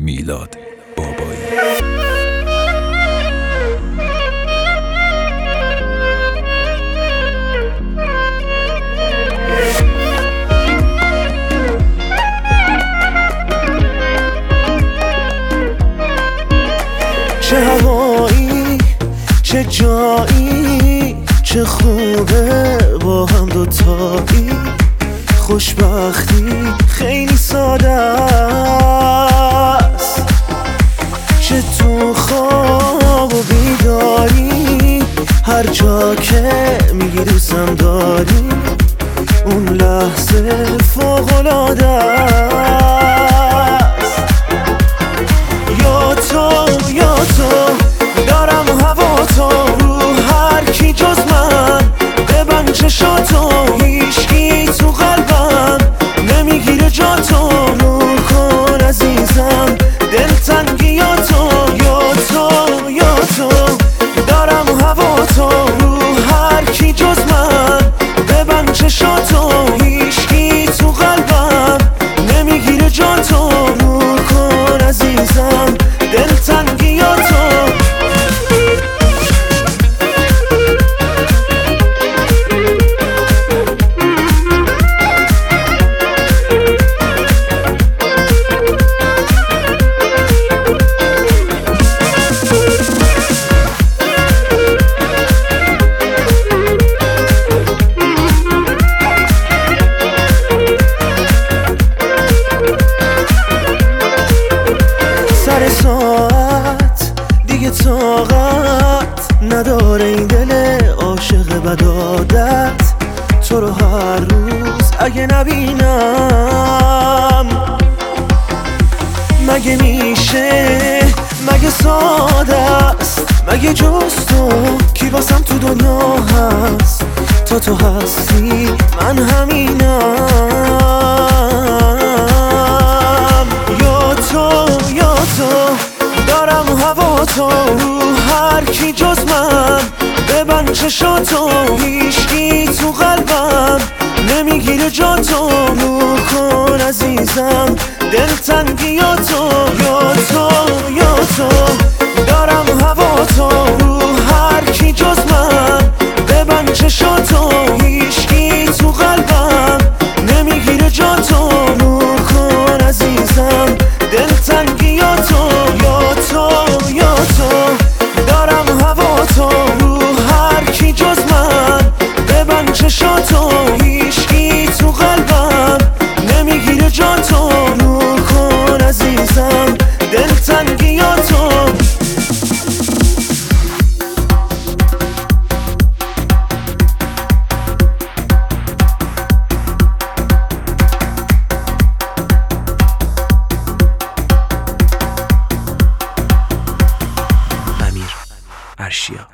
میلاد بابایی. چه هوایی چه جایی چه خوبه با هم دوتایی. خوشبختی خیلی ساده تو خواب و بیداری هر جا که میگی دوستم داری اون لحظه فوقلاده است. یا تو یا تو دارم هوا تو رو هر کی جز من ببند چشاتو هیشکی تو قلبم نمی‌گیره جا تو طاقت نداره این دل عاشق بدادت تو رو هر روز اگه نبینم مگه میشه؟ مگه ساده است؟ مگه جز تو؟ کی واسم تو دنیا هست؟ تا تو هستی من همینم. دارم هوا تو رو هر کی جز من. ببند چشاتو هیشکی تو قلبم نمی‌گیره جا تو نور کن عزیزم دلتنگی یا تو یا تو یا تو. دارم هوا تو رو هر کی جز من. ببند چشاتو چشاتو هیشکی تو قلبم نمی‌گیره جا تو نور کن عزیزم. دلتنگی یا تو. امیر ارشیا.